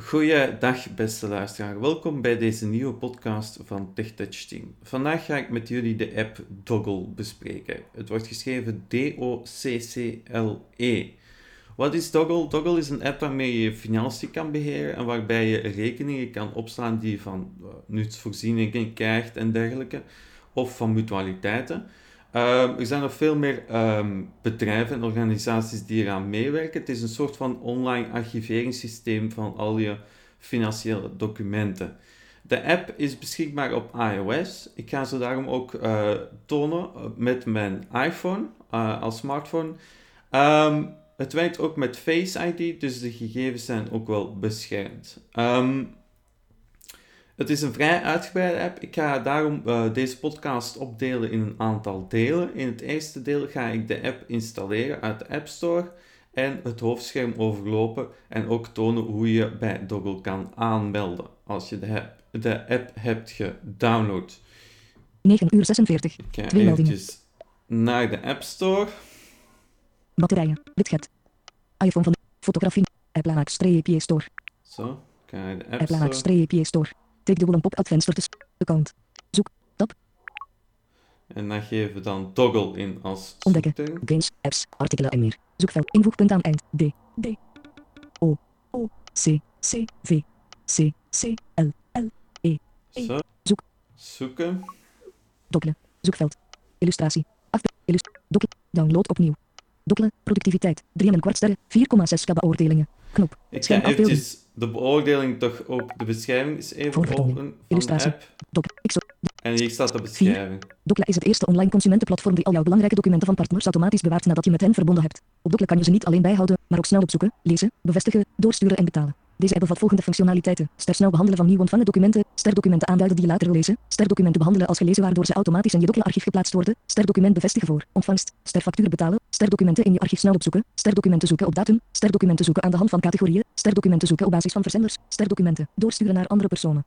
Goeiedag, beste luisteraar. Welkom bij deze nieuwe podcast van TechTouch Team. Vandaag ga ik met jullie de app Doggle bespreken. Het wordt geschreven D-O-C-C-L-E. Wat is Doggle? Doggle is een app waarmee je je financiën kan beheren en waarbij je rekeningen kan opslaan die je van uh, nutsvoorzieningen krijgt en dergelijke, of van mutualiteiten. Uh, er zijn nog veel meer um, bedrijven en organisaties die eraan meewerken. Het is een soort van online archiveringssysteem van al je financiële documenten. De app is beschikbaar op iOS. Ik ga ze daarom ook uh, tonen met mijn iPhone uh, als smartphone. Um, het werkt ook met Face ID, dus de gegevens zijn ook wel beschermd. Het is een vrij uitgebreide app. Ik ga daarom uh, deze podcast opdelen in een aantal delen. In het eerste deel ga ik de app installeren uit de App Store en het hoofdscherm overlopen en ook tonen hoe je bij Doggle kan aanmelden als je de app, de app hebt gedownload. 9 uur 46. Ik ga Twee meldingen. naar de App Store. Batterijen. Widget. iPhone van fotografie. App streepje store. Zo, ga naar de App Store. streepje store. Dubbel een pop-out venster te account. Zoek. Tab. En dan geven we dan Doggle in als Ontdekken. Games, apps, artikelen en meer. Zoekveld. Invoegpunt aan eind. D. D. O. O. C. C. V. C. C. L. L. E. Zo. Zoek. Zoeken. Dokkelen. Zoekveld. Illustratie. Afbe. Illust. Dokkelen. Download opnieuw. Dokkelen. Productiviteit. 3 en een kwart sterren. 4,6 k beoordelingen. Knop. Ik ga eventjes de beoordeling toch op de beschrijving eens even openen van de app. En hier staat de beschrijving. Dokkelen is het eerste online consumentenplatform die al jouw belangrijke documenten van partners automatisch bewaart nadat je met hen verbonden hebt. Op Dokkelen kan je ze niet alleen bijhouden, maar ook snel opzoeken, lezen, bevestigen, doorsturen en betalen. Deze app bevat volgende functionaliteiten. Ster snel behandelen van nieuw ontvangen documenten, ster documenten aanduiden die je later wil lezen, ster documenten behandelen als gelezen waardoor ze automatisch in je Dokkelen-archief geplaatst worden, ster document bevestigen voor ontvangst, ster factuur betalen, ster documenten in je archief snel opzoeken, ster documenten zoeken op datum, ster documenten zoeken aan de hand van categorieën, ster documenten zoeken op basis van verzenders, ster documenten doorsturen naar andere personen.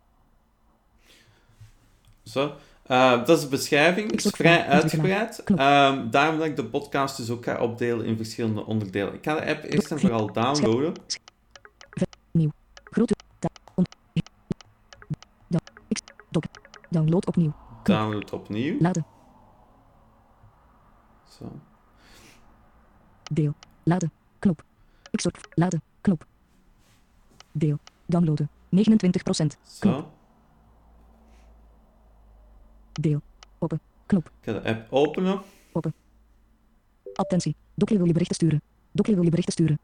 Zo. Eh, dat is de beschrijving. Het is vrij uitgebreid. Ehm, daarom dat ik de podcast dus ook ga opdelen in verschillende onderdelen. Ik ga de app eerst en vooral downloaden. Nieuw. Grote. Download opnieuw. Download opnieuw. Laden. Zo. Deel. Laden. Knop. Export. Laden. Knop. Deel. Downloaden. 29%. Zo. Deel. Open. Knop. Ik ga de app openen. Attentie. Dokkelen wil je berichten sturen. Dokkelen wil je berichten sturen.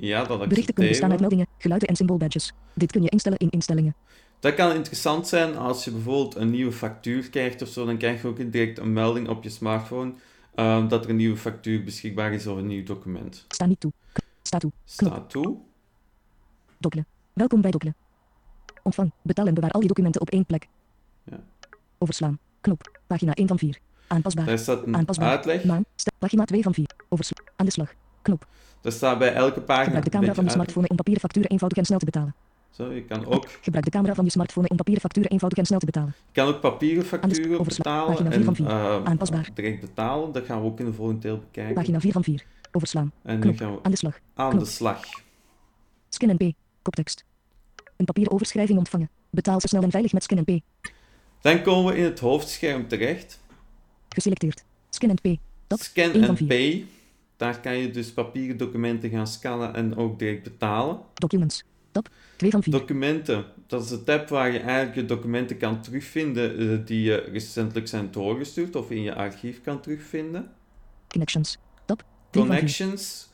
Ja, dat Berichten kunnen bestaan uit accepteren. meldingen, geluiden en symboolbadges. Dit kun je instellen in instellingen. Dat kan interessant zijn als je bijvoorbeeld een nieuwe factuur krijgt of zo. Dan krijg je ook direct een melding op je smartphone ehm, dat er een nieuwe factuur beschikbaar is of een nieuw document. Sta niet toe. Sta toe. Staat toe. Dokkelen. Welkom bij Dokkelen. Ontvang. Betaal en bewaar al je documenten op één plek. Ja. Overslaan. Knop. Pagina 1 van 4. Aanpasbaar. Daar staat een Aanpasbaar. uitleg. Sta- Pagina 2 van 4. Overslaan. Aan de slag. Knop. Er staat bij elke pagina Gebruik de camera van je smartphone om papieren facturen eenvoudig en snel te betalen. Zo, je kan ook, Gebruik de camera van je smartphone om papieren facturen eenvoudig en snel te betalen. je kan ook papieren facturen betalen Pagina vier en van vier. ehm, Aanpasbaar. direct betalen. Dat gaan we ook in de volgende deel bekijken. Pagina 4 van 4. Overslaan. En Knop. gaan we Aan de slag. aan knop. de slag. Scan en P. Koptekst. Een papieren overschrijving ontvangen. Betaal zo snel en veilig met Scan en P. Dan komen we in het hoofdscherm terecht. Geselecteerd. Scan en P. Tab. Scan 1 van en 4. Pay. Daar kan je dus papieren documenten gaan scannen en ook direct betalen. Documents. Tab. 2 van 4. Documenten, dat is de tab waar je eigenlijk je documenten kan terugvinden eh, die je recentelijk zijn doorgestuurd of in je archief kan terugvinden. Connections. Tab. 3 van 4. Connections,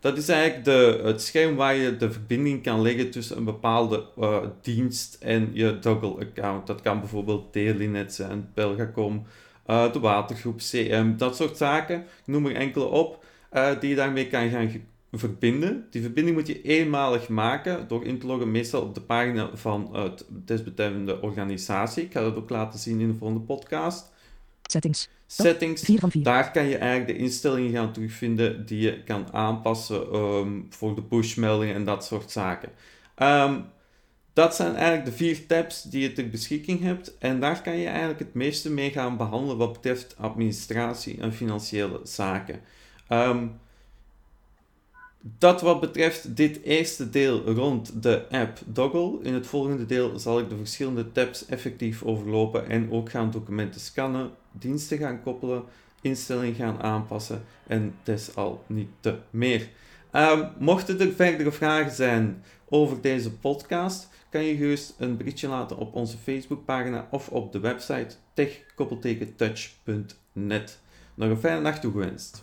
dat is eigenlijk de, het scherm waar je de verbinding kan leggen tussen een bepaalde eh, dienst en je Doggle-account. Dat kan bijvoorbeeld Telenet zijn, Belgacom, eh, de watergroep, CM, dat soort zaken. Ik noem er enkele op eh, die je daarmee kan gaan verbinden. Die verbinding moet je eenmalig maken door in te loggen, meestal op de pagina van het desbetreffende organisatie. Ik ga dat ook laten zien in de volgende podcast. Settings. Settings, 4 van 4. daar kan je eigenlijk de instellingen gaan terugvinden die je kan aanpassen ehm, voor de pushmeldingen en dat soort zaken. Ehm, dat zijn eigenlijk de vier tabs die je ter beschikking hebt. En daar kan je eigenlijk het meeste mee gaan behandelen wat betreft administratie en financiële zaken. Ehm, Dat wat betreft dit eerste deel rond de app Doggle. In het volgende deel zal ik de verschillende tabs effectief overlopen en ook gaan documenten scannen, diensten gaan koppelen, instellingen gaan aanpassen en al niet te meer. Um, mochten er verdere vragen zijn over deze podcast, kan je gerust een berichtje laten op onze Facebookpagina of op de website tech-touch.net. Nog een fijne nacht toegewenst.